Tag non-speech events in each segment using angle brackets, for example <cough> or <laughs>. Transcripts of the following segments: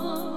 Oh.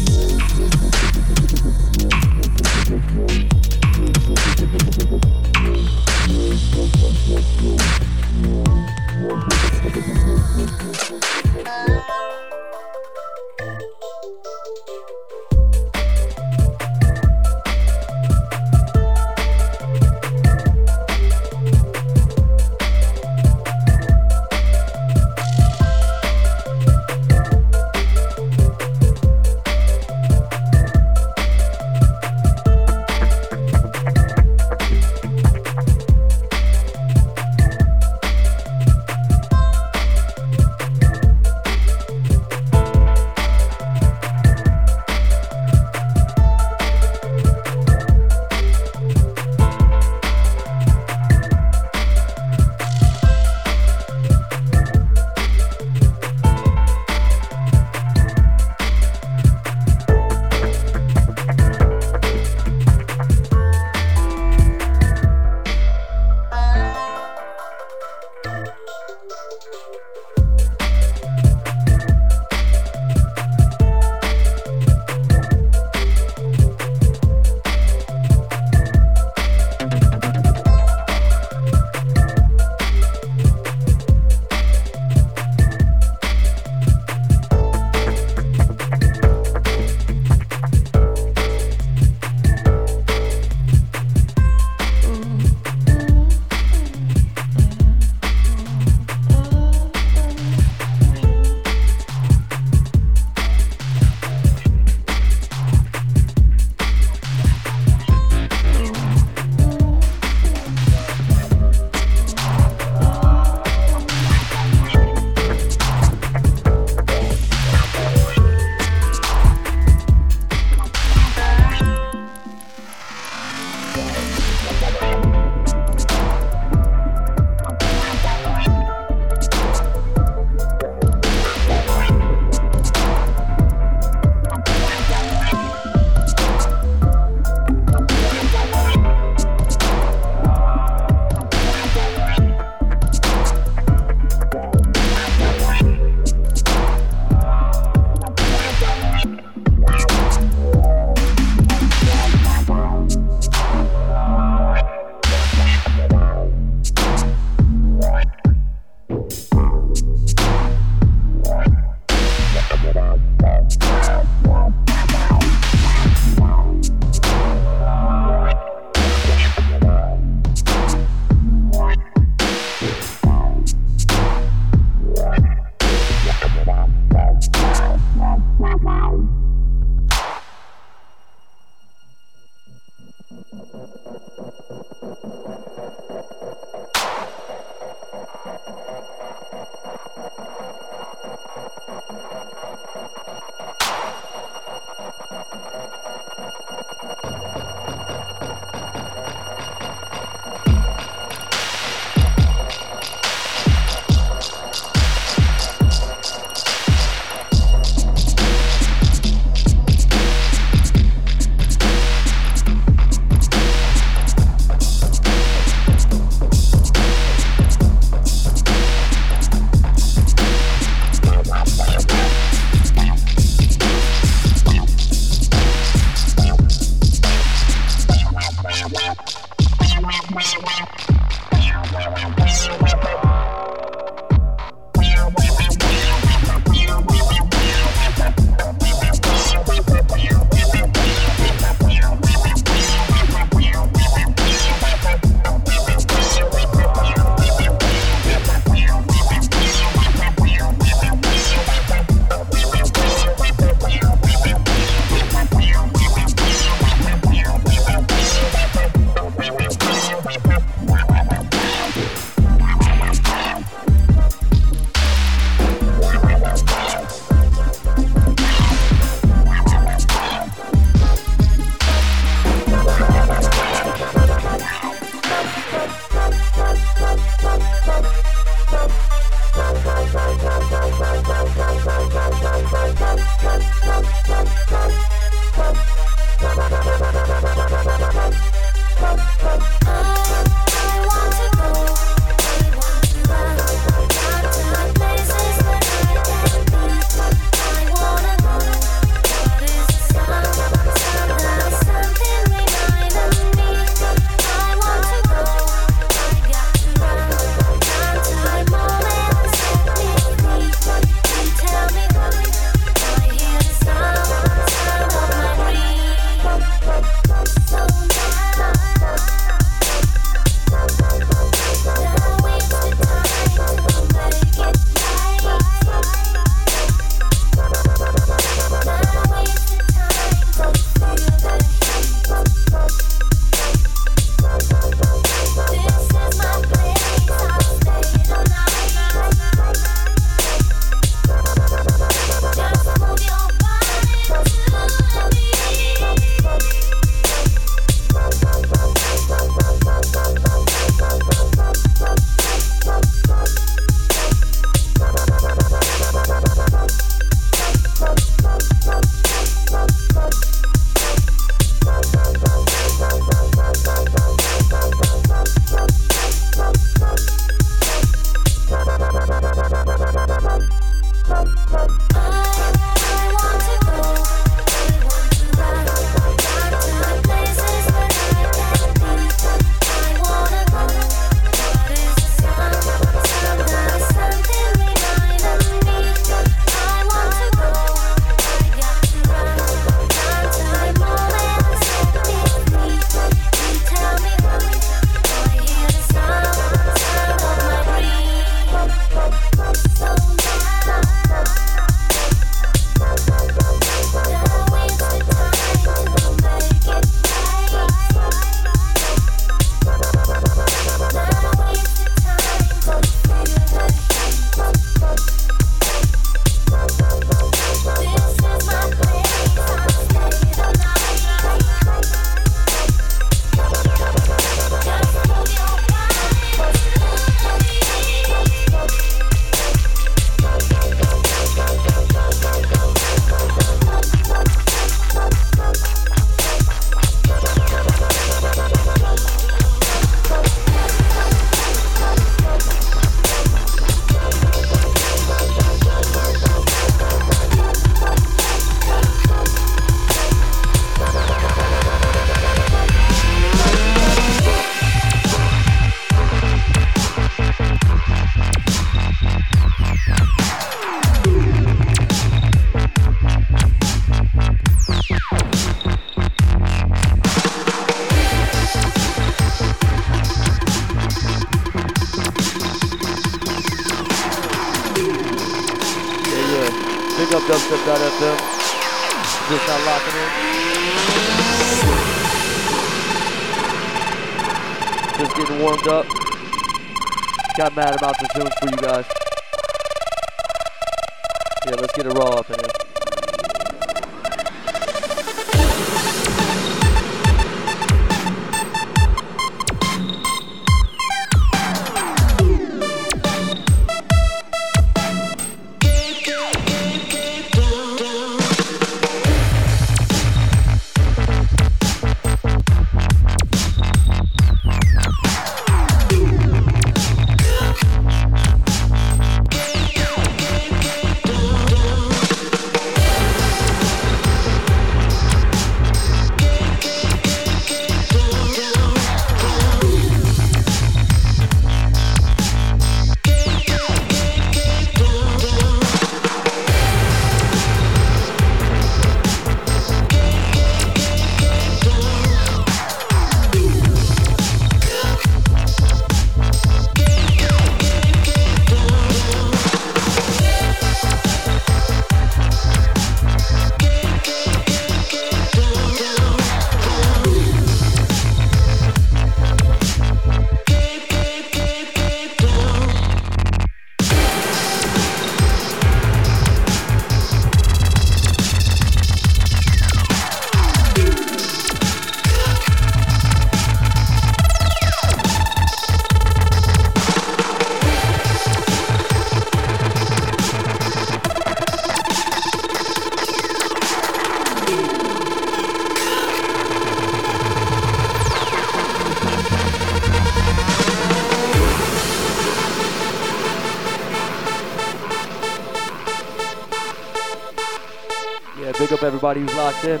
everybody who's locked in.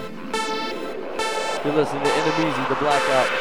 You're listening to Enemeezy, The Blackout.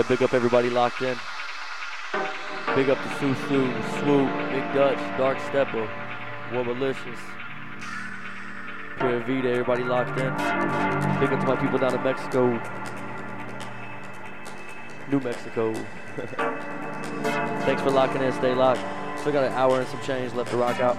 Yeah, big up everybody locked in. Big up to Susu, Swoop, Big Dutch, Dark Stepper, Warmalicious, Pure Vida, everybody locked in. Big up to my people down in Mexico, New Mexico. <laughs> Thanks for locking in, stay locked. Still got an hour and some change left to rock out.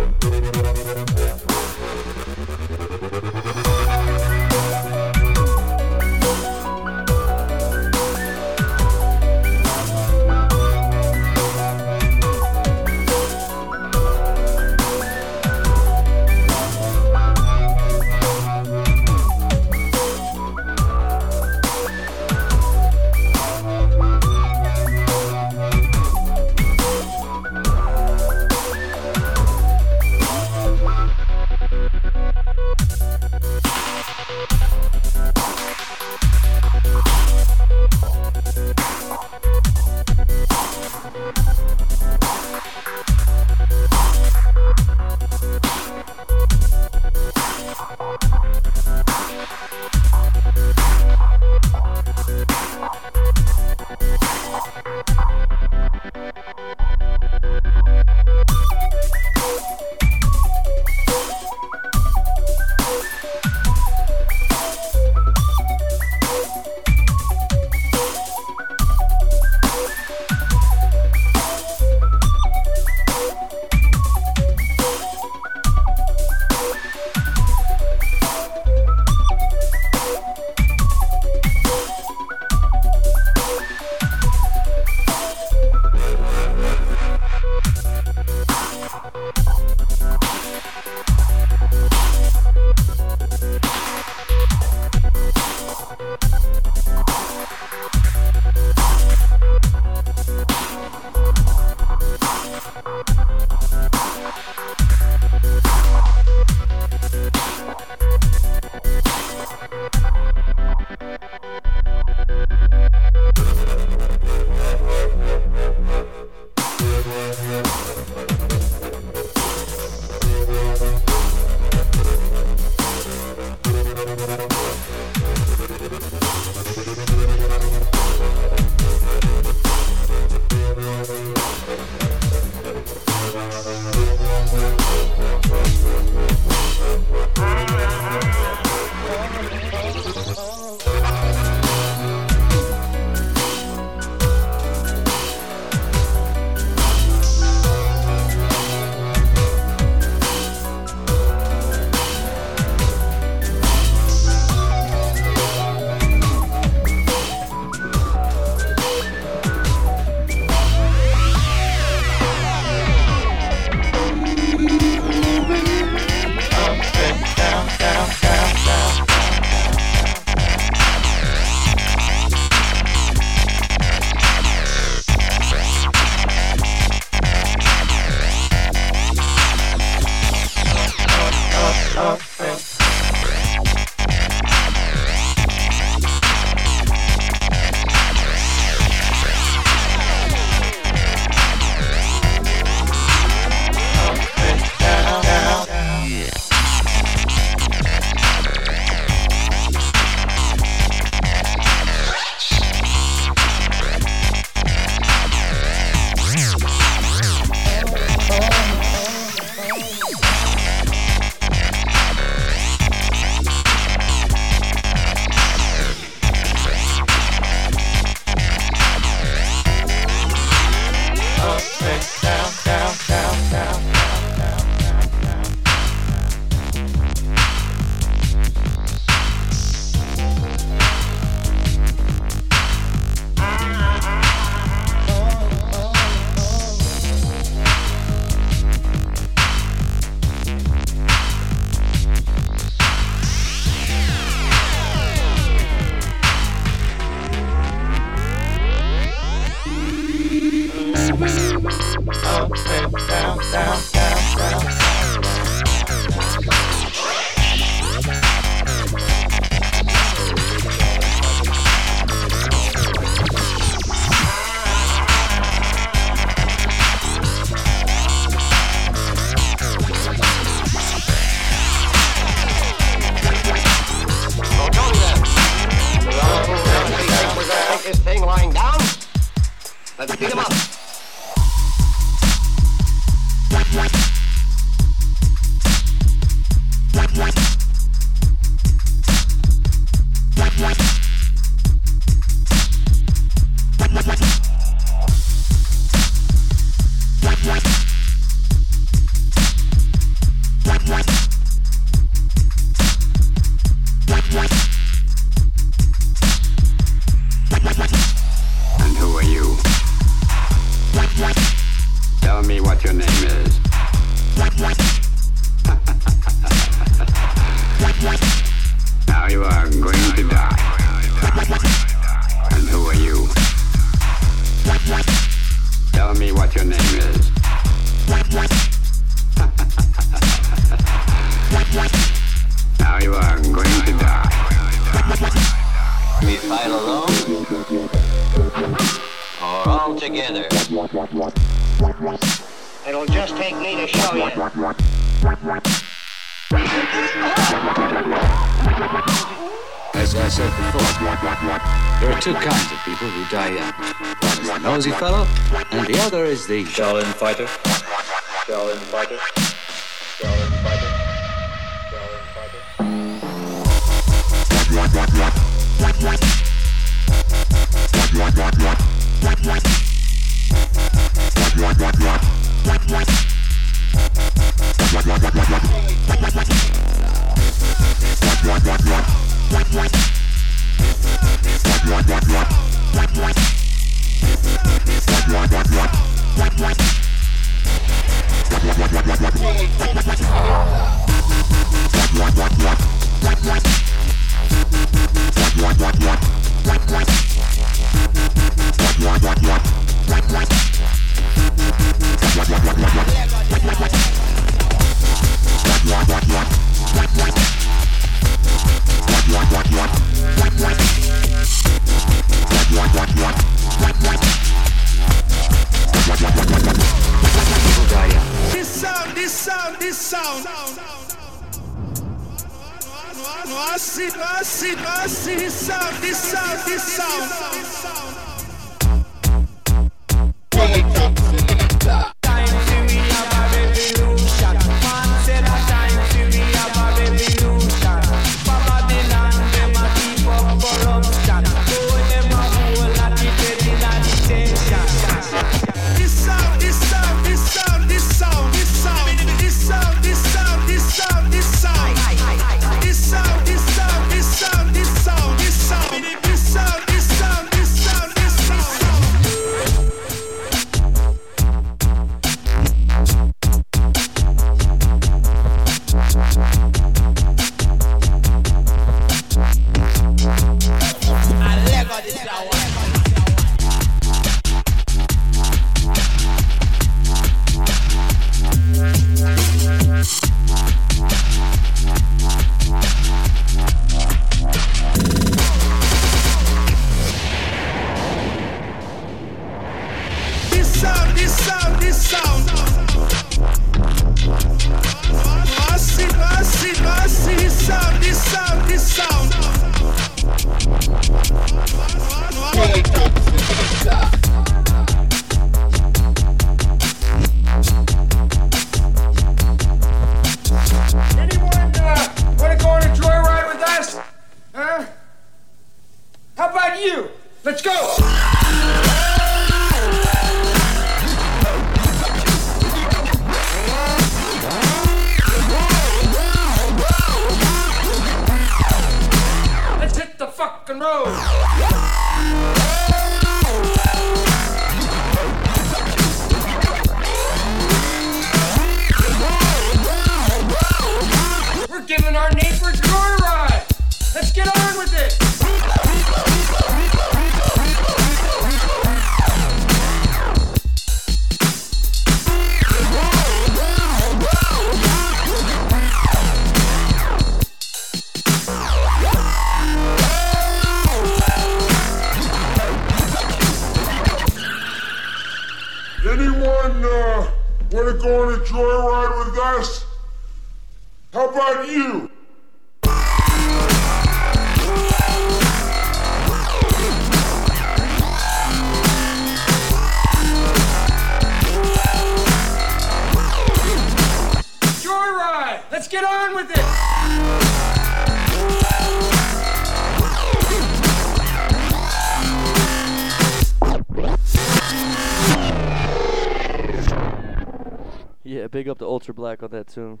black on that tune.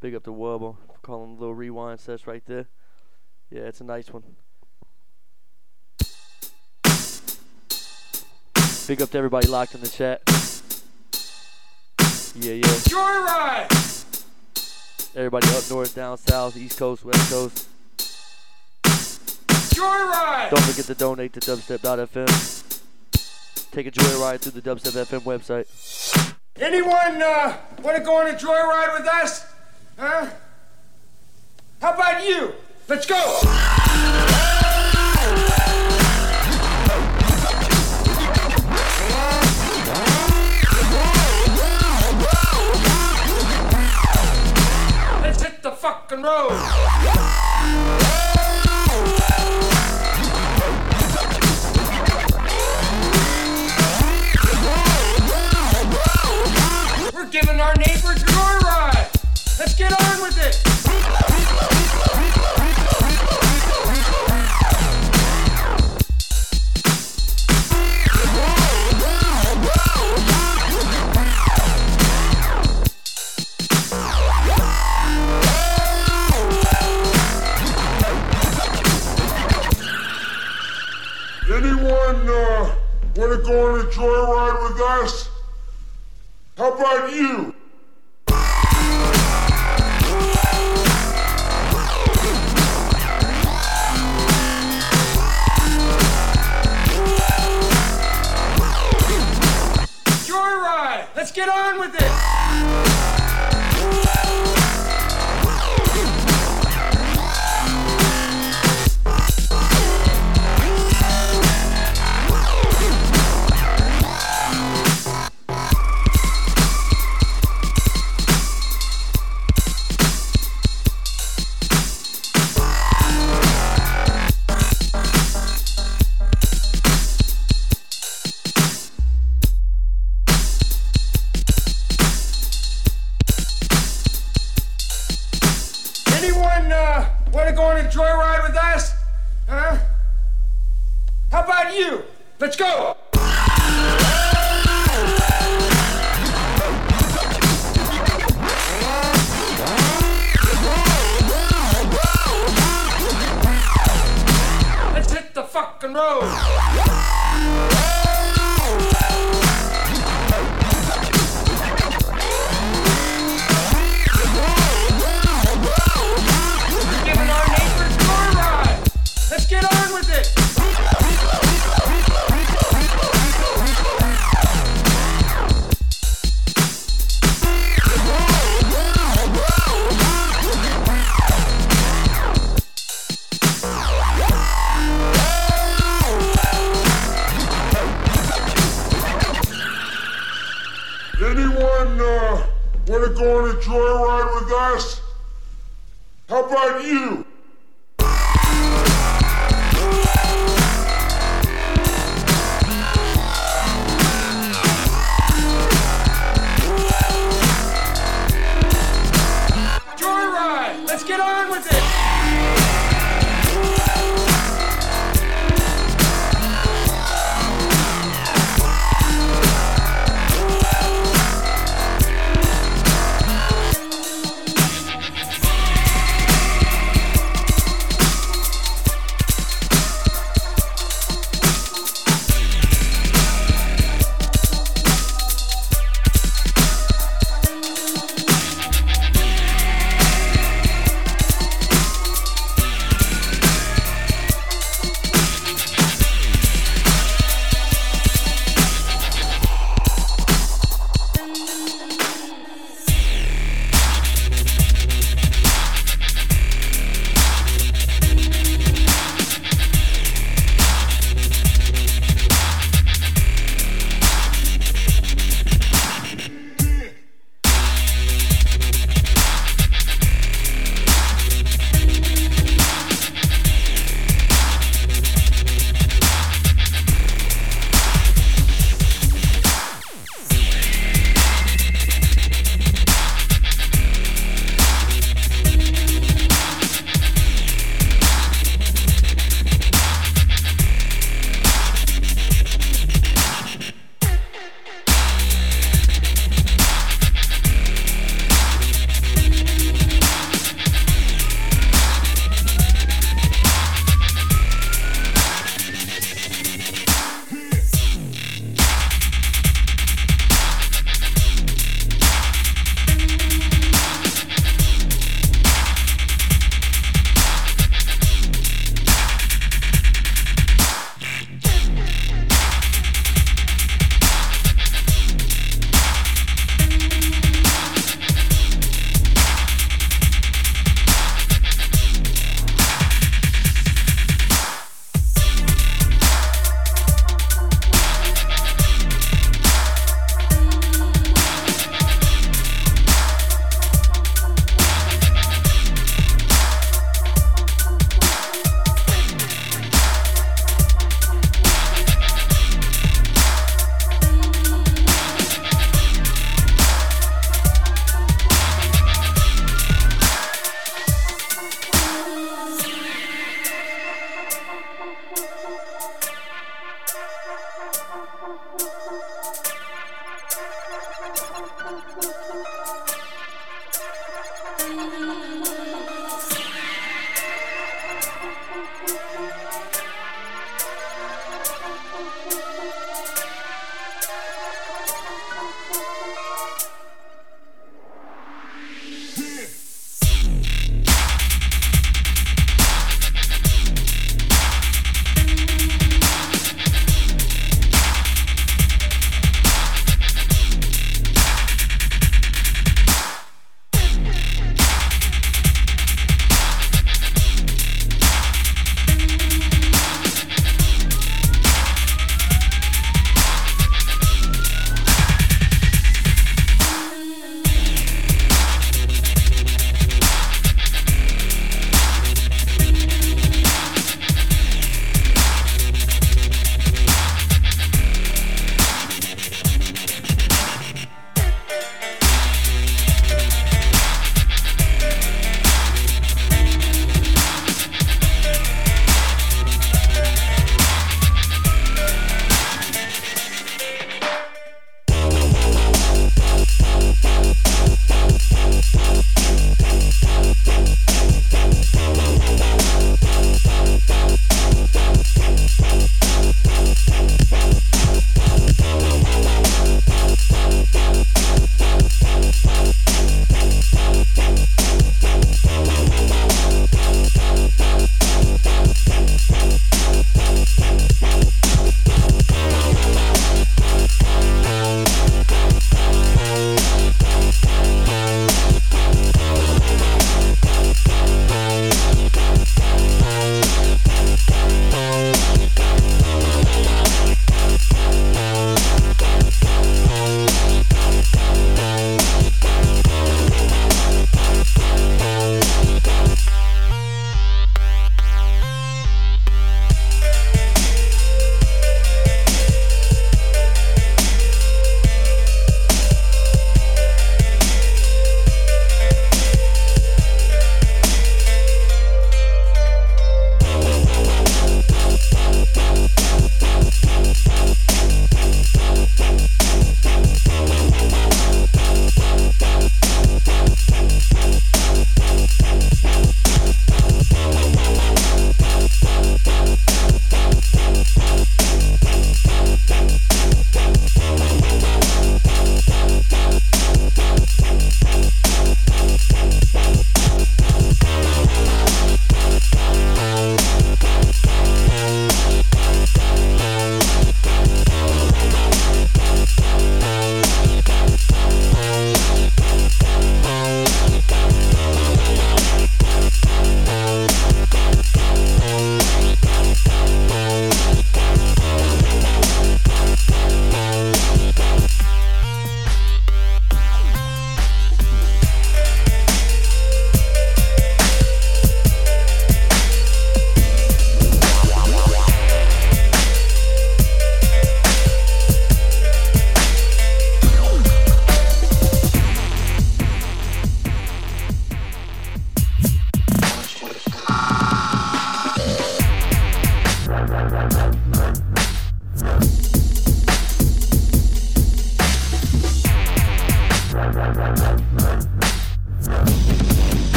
Big up to Wubble for calling a little rewind sets right there. Yeah, it's a nice one. Big up to everybody locked in the chat. Yeah, yeah. Joyride! Everybody up north, down south, east coast, west coast. Joyride! Don't forget to donate to dubstep.fm. Take a joyride through the dubstep.fm website. Anyone, uh want to go on a joyride with us? Huh? How about you? Let's go! Let's hit the fucking road! Giving our neighbors a joyride! Let's get on with it! Anyone uh, want to go on a joyride with us? How about you? Let's get on with it!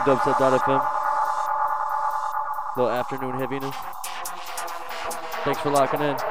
Big dubstep.fm. Little afternoon heaviness. Thanks for locking in.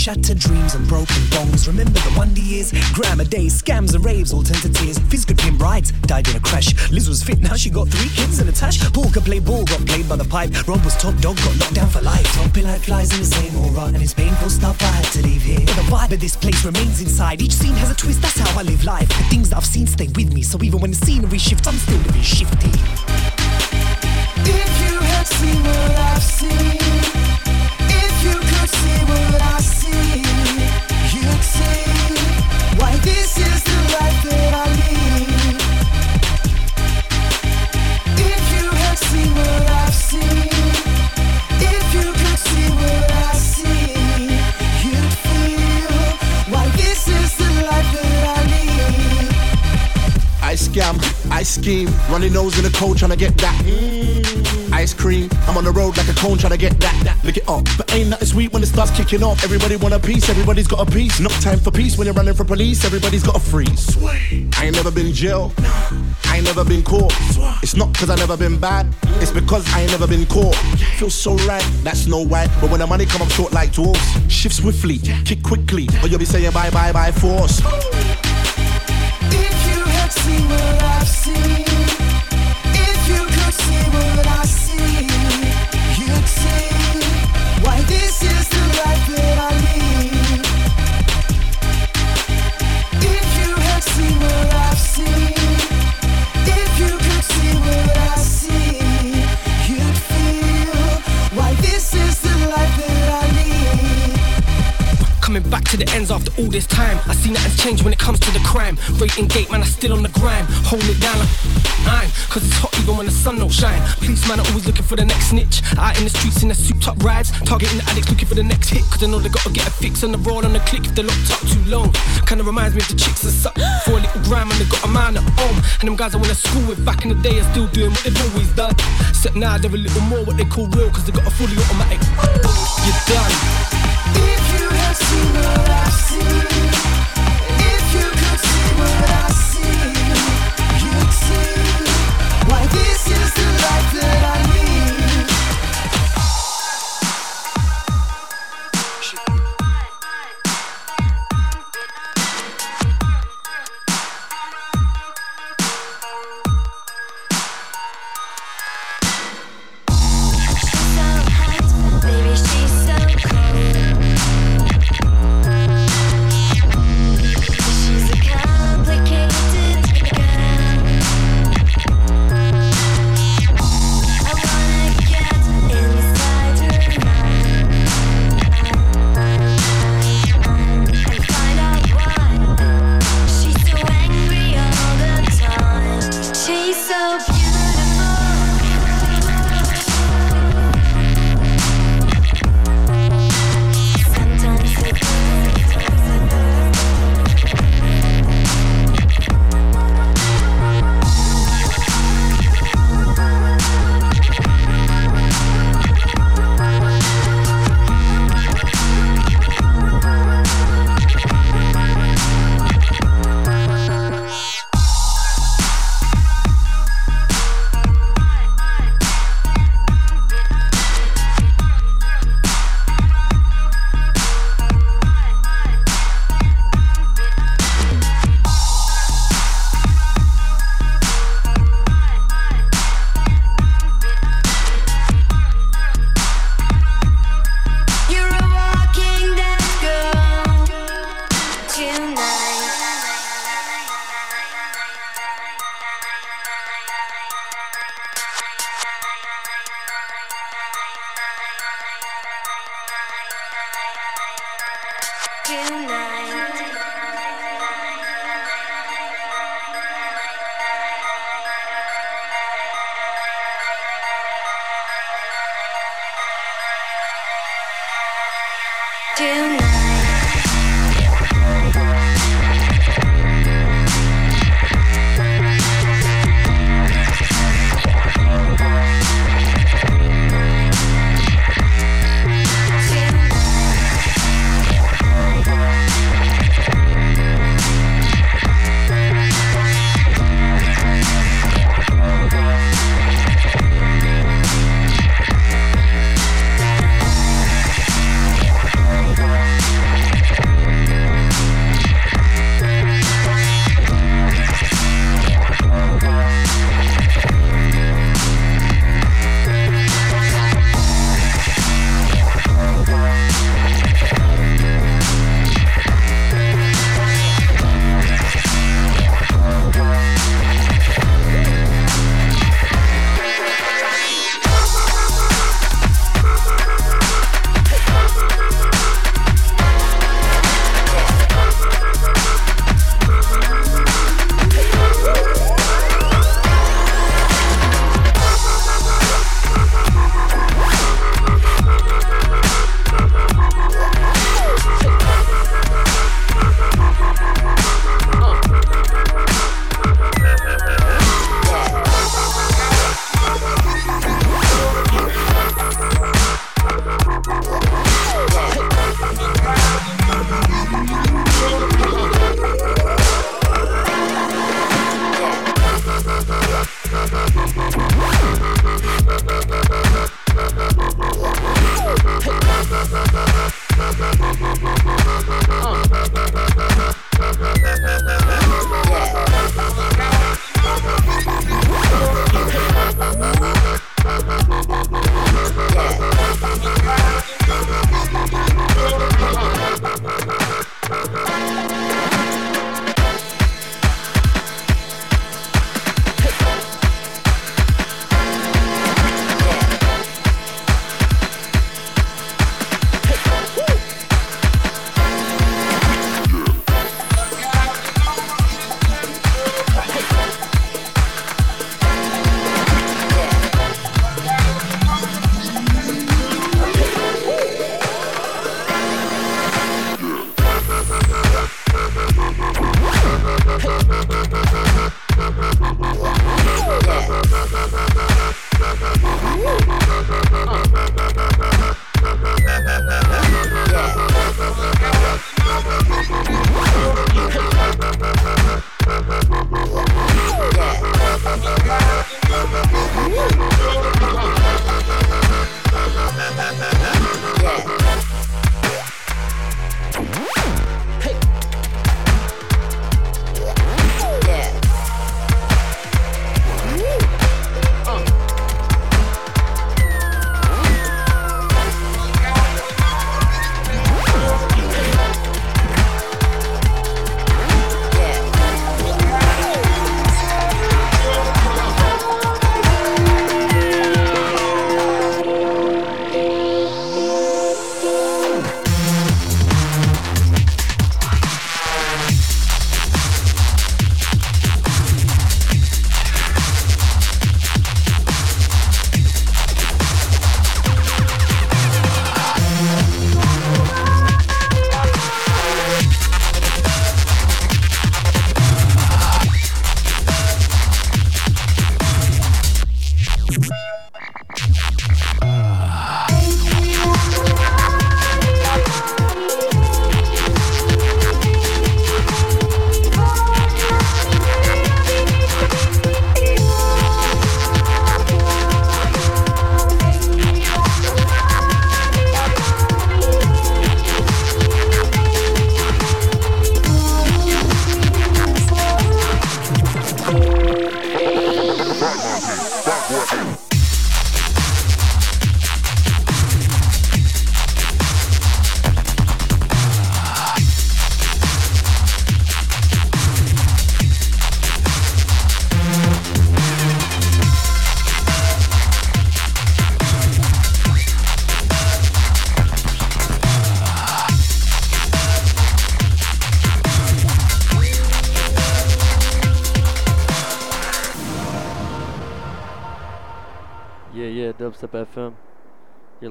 Shattered dreams and broken bones. Remember the wonder years? Grammar days, scams and raves, all turned to tears. Fizz could pimp rides, died in a crash. Liz was fit, now she got three kids and a tash. Paul could play ball, got played by the pipe. Rob was top dog, got locked down for life. Jumping like flies in the same aura, and it's painful stuff I had to leave here. But the vibe of this place remains inside. Each scene has a twist, that's how I live life. The things that I've seen stay with me, so even when the scenery shifts, I'm still living shifty. If you had seen what I've seen, scam, I scheme, running nose in the cold trying to get that. Mm, ice cream, I'm on the road like a cone trying to get that. that. Lick it up, but ain't nothing sweet when it starts kicking off. Everybody want a piece, everybody's got a piece. No time for peace when you're running from police, everybody's got a freeze. I ain't never been in jail, I ain't never been caught. It's not cause I never been bad, it's because I ain't never been caught. Feels so right, that's no white, but when the money come up short like dwarves, shift swiftly, kick quickly, or you'll be saying bye bye bye force. To the ends after all this time. I see nothing's changed when it comes to the crime. Rating gate, man, I still on the grind. Hold it down I'm, cause it's hot even when the sun don't shine. Police man are always looking for the next snitch. Out in the streets in the suit top rides. Targeting the addicts looking for the next hit. Cause they know they gotta get a fix on the road on the click if they're locked up too long. Kinda reminds me of the chicks that suck for a little grime and they got a man at home. And them guys I went to school with back in the day are still doing what they've always done. Except now they're a little more what they call real cause they got a fully automatic. You're done. If you had seen what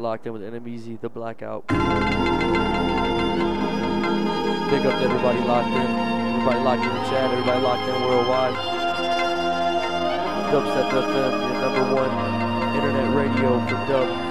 locked in with Enemies, the Blackout. Big up to everybody locked in. Everybody locked in the chat. Everybody locked in worldwide. Dubstep FM, your number one internet radio for dubstep.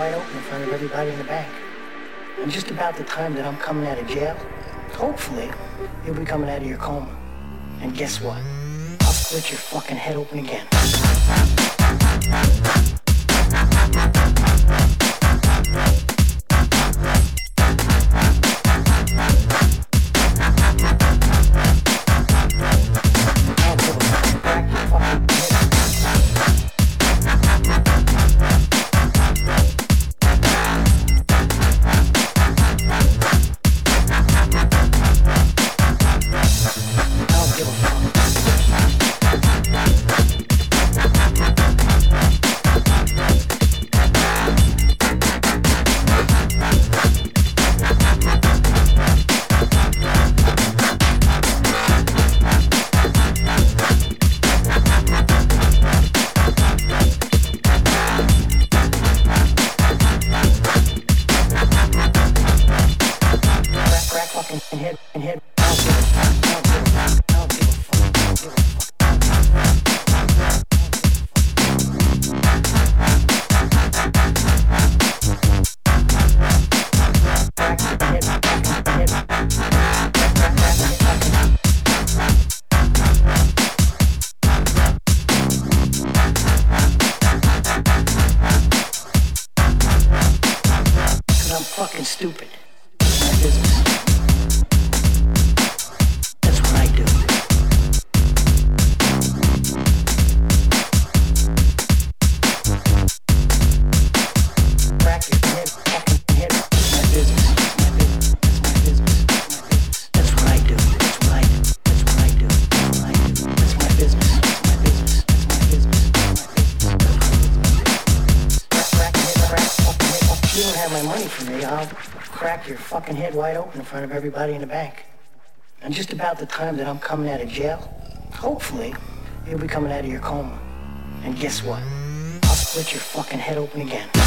wide open in front of everybody in the bank. And just about the time that I'm coming out of jail, hopefully, you'll be coming out of your coma. And guess what? I'll split your fucking head open again. wide open in front of everybody in the bank. And just about the time that I'm coming out of jail, hopefully, you'll be coming out of your coma. And guess what? I'll split your fucking head open again.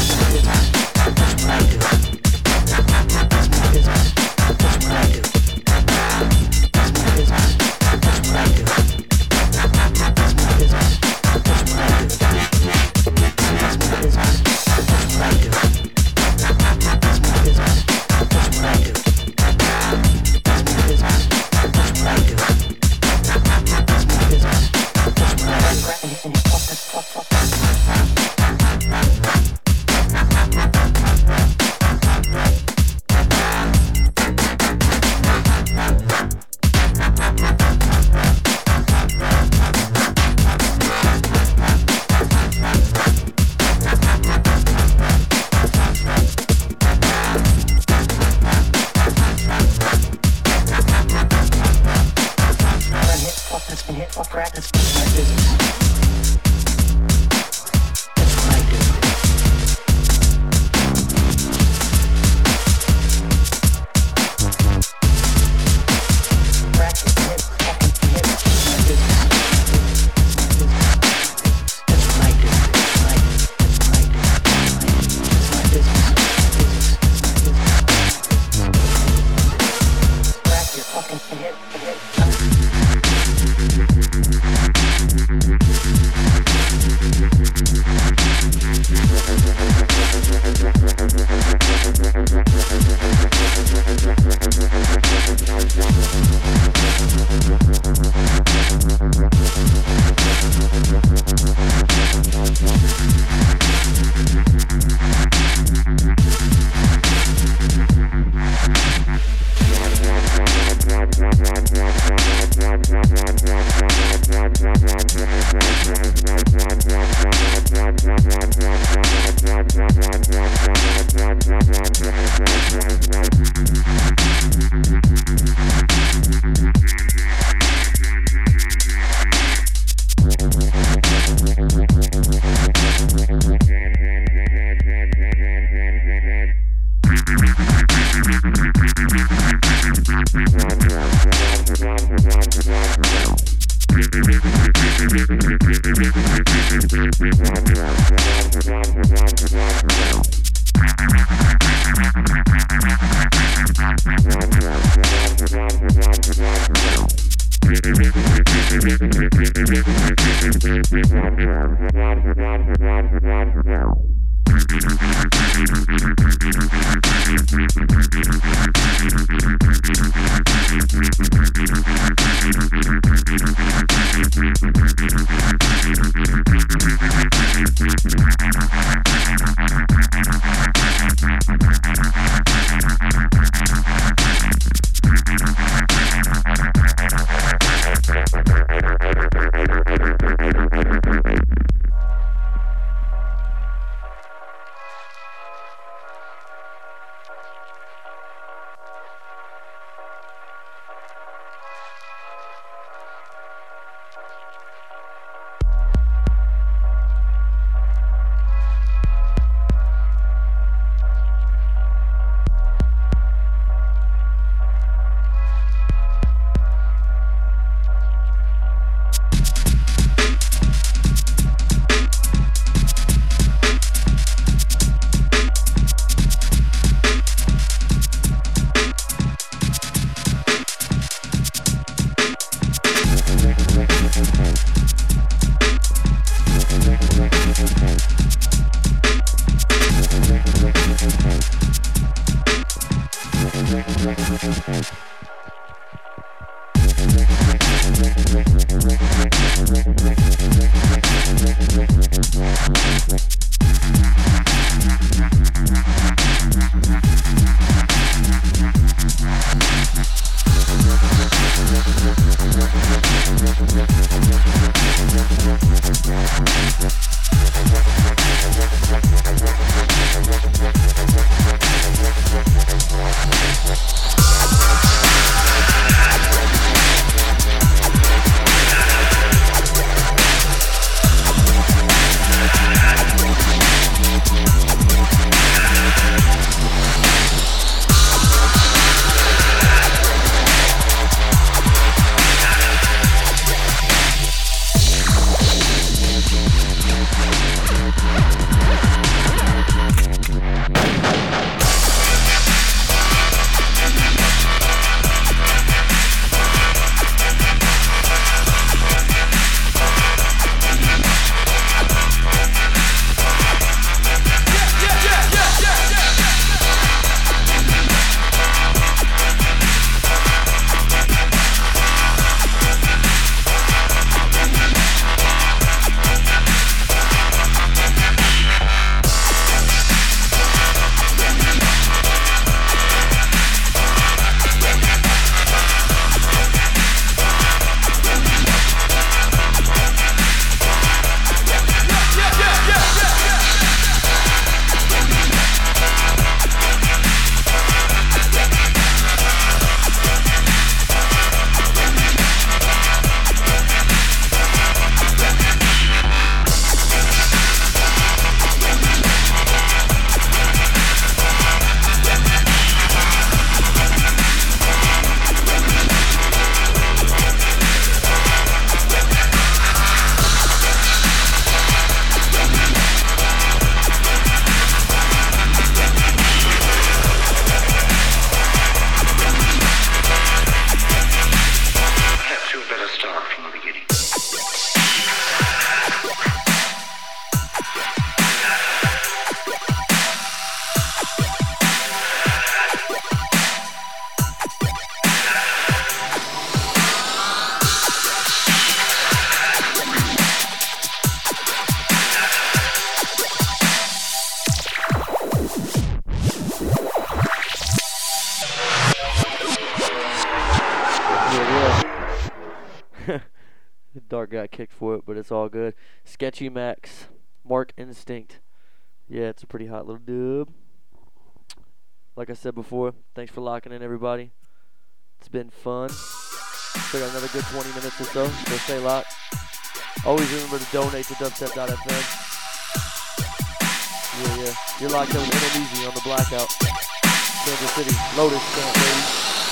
All good. Sketchy Max, Mark Instinct, Yeah, it's a pretty hot little dub. Like I said before, thanks for locking in, everybody. It's been fun. Still got another good 20 minutes or so, so stay locked. Always remember to donate to dubstep.fm. Yeah, yeah. You're locked in with Indonesia on the blackout. Kansas City, Lotus, Baby.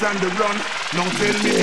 And the run. Now tell me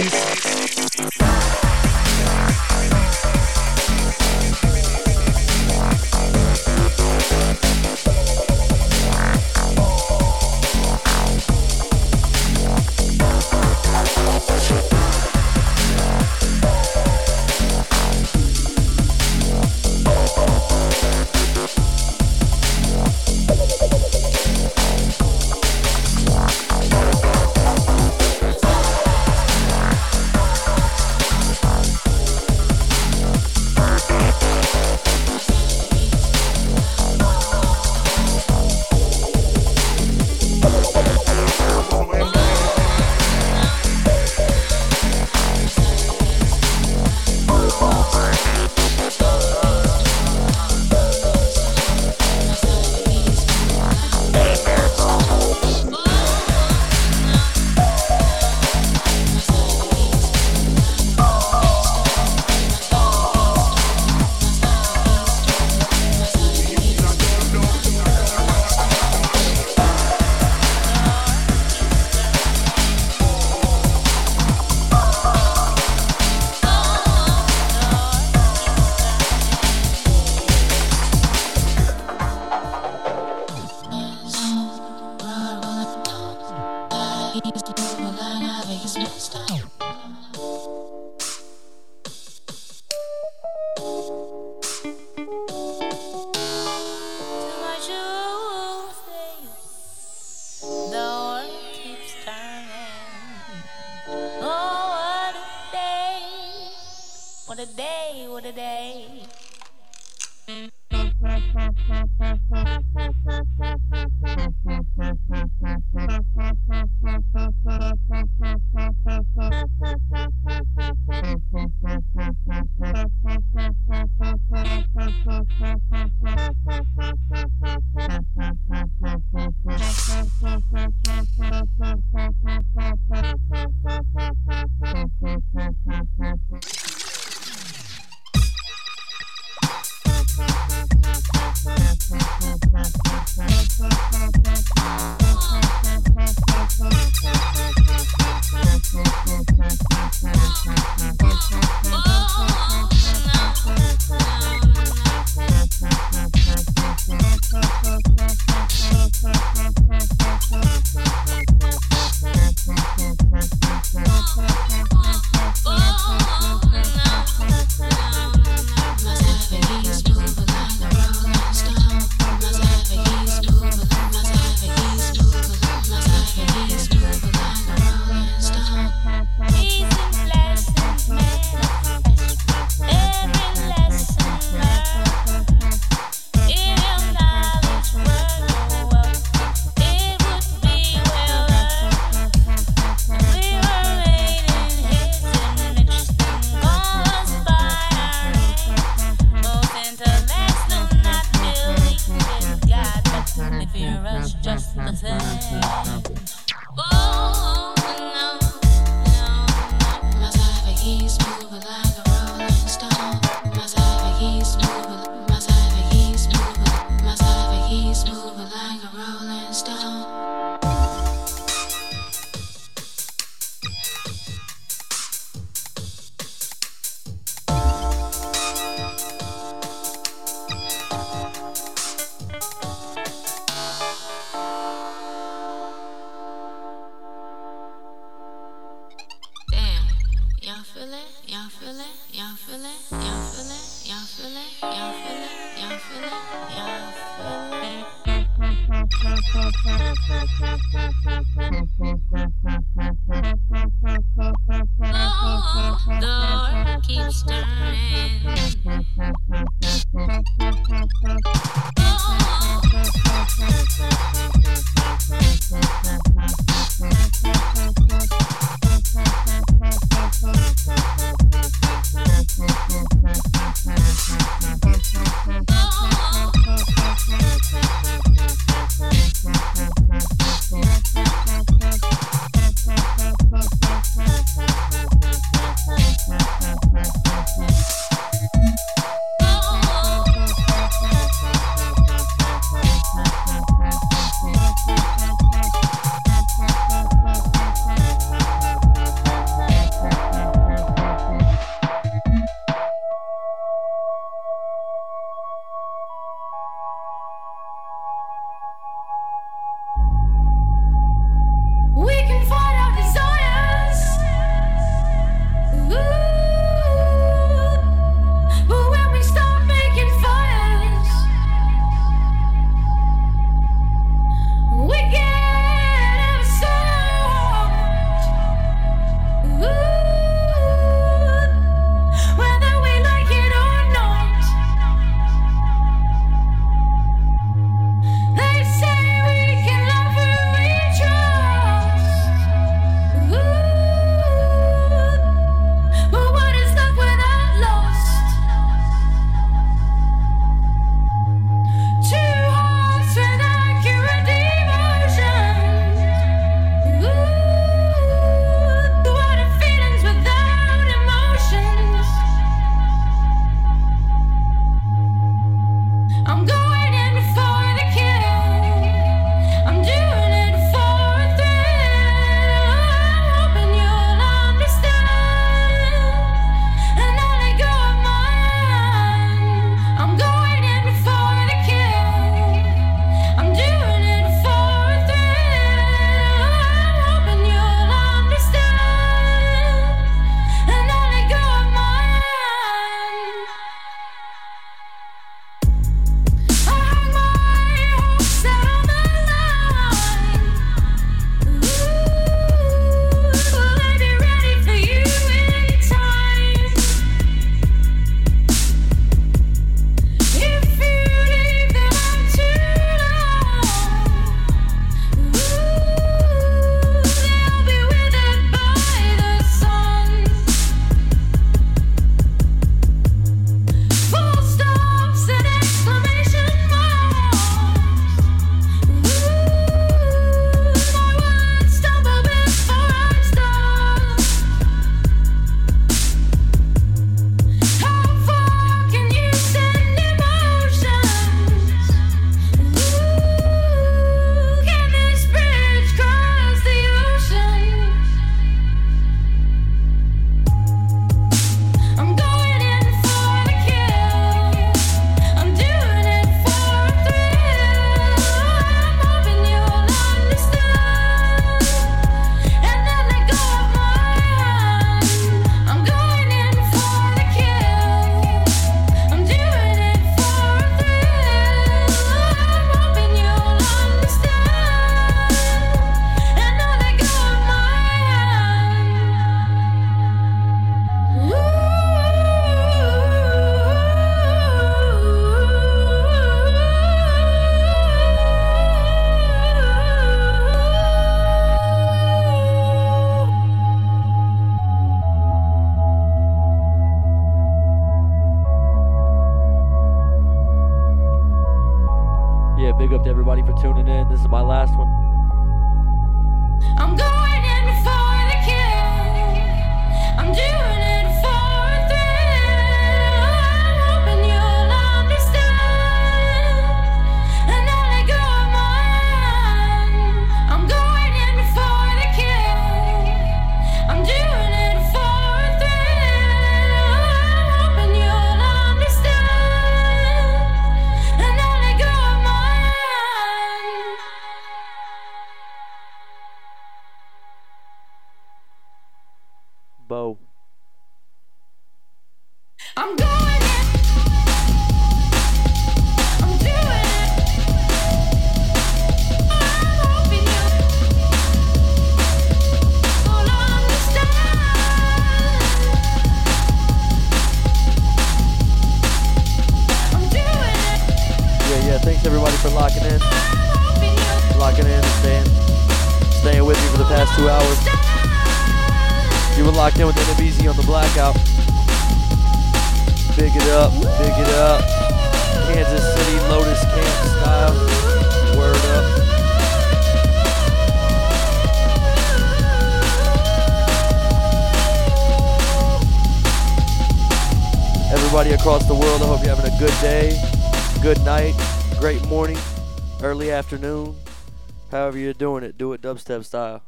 Dubstep style.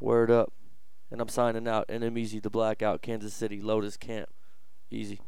Word up. And I'm signing out. And I'm easy. The Blackout, Kansas City, Lotus Camp. Easy.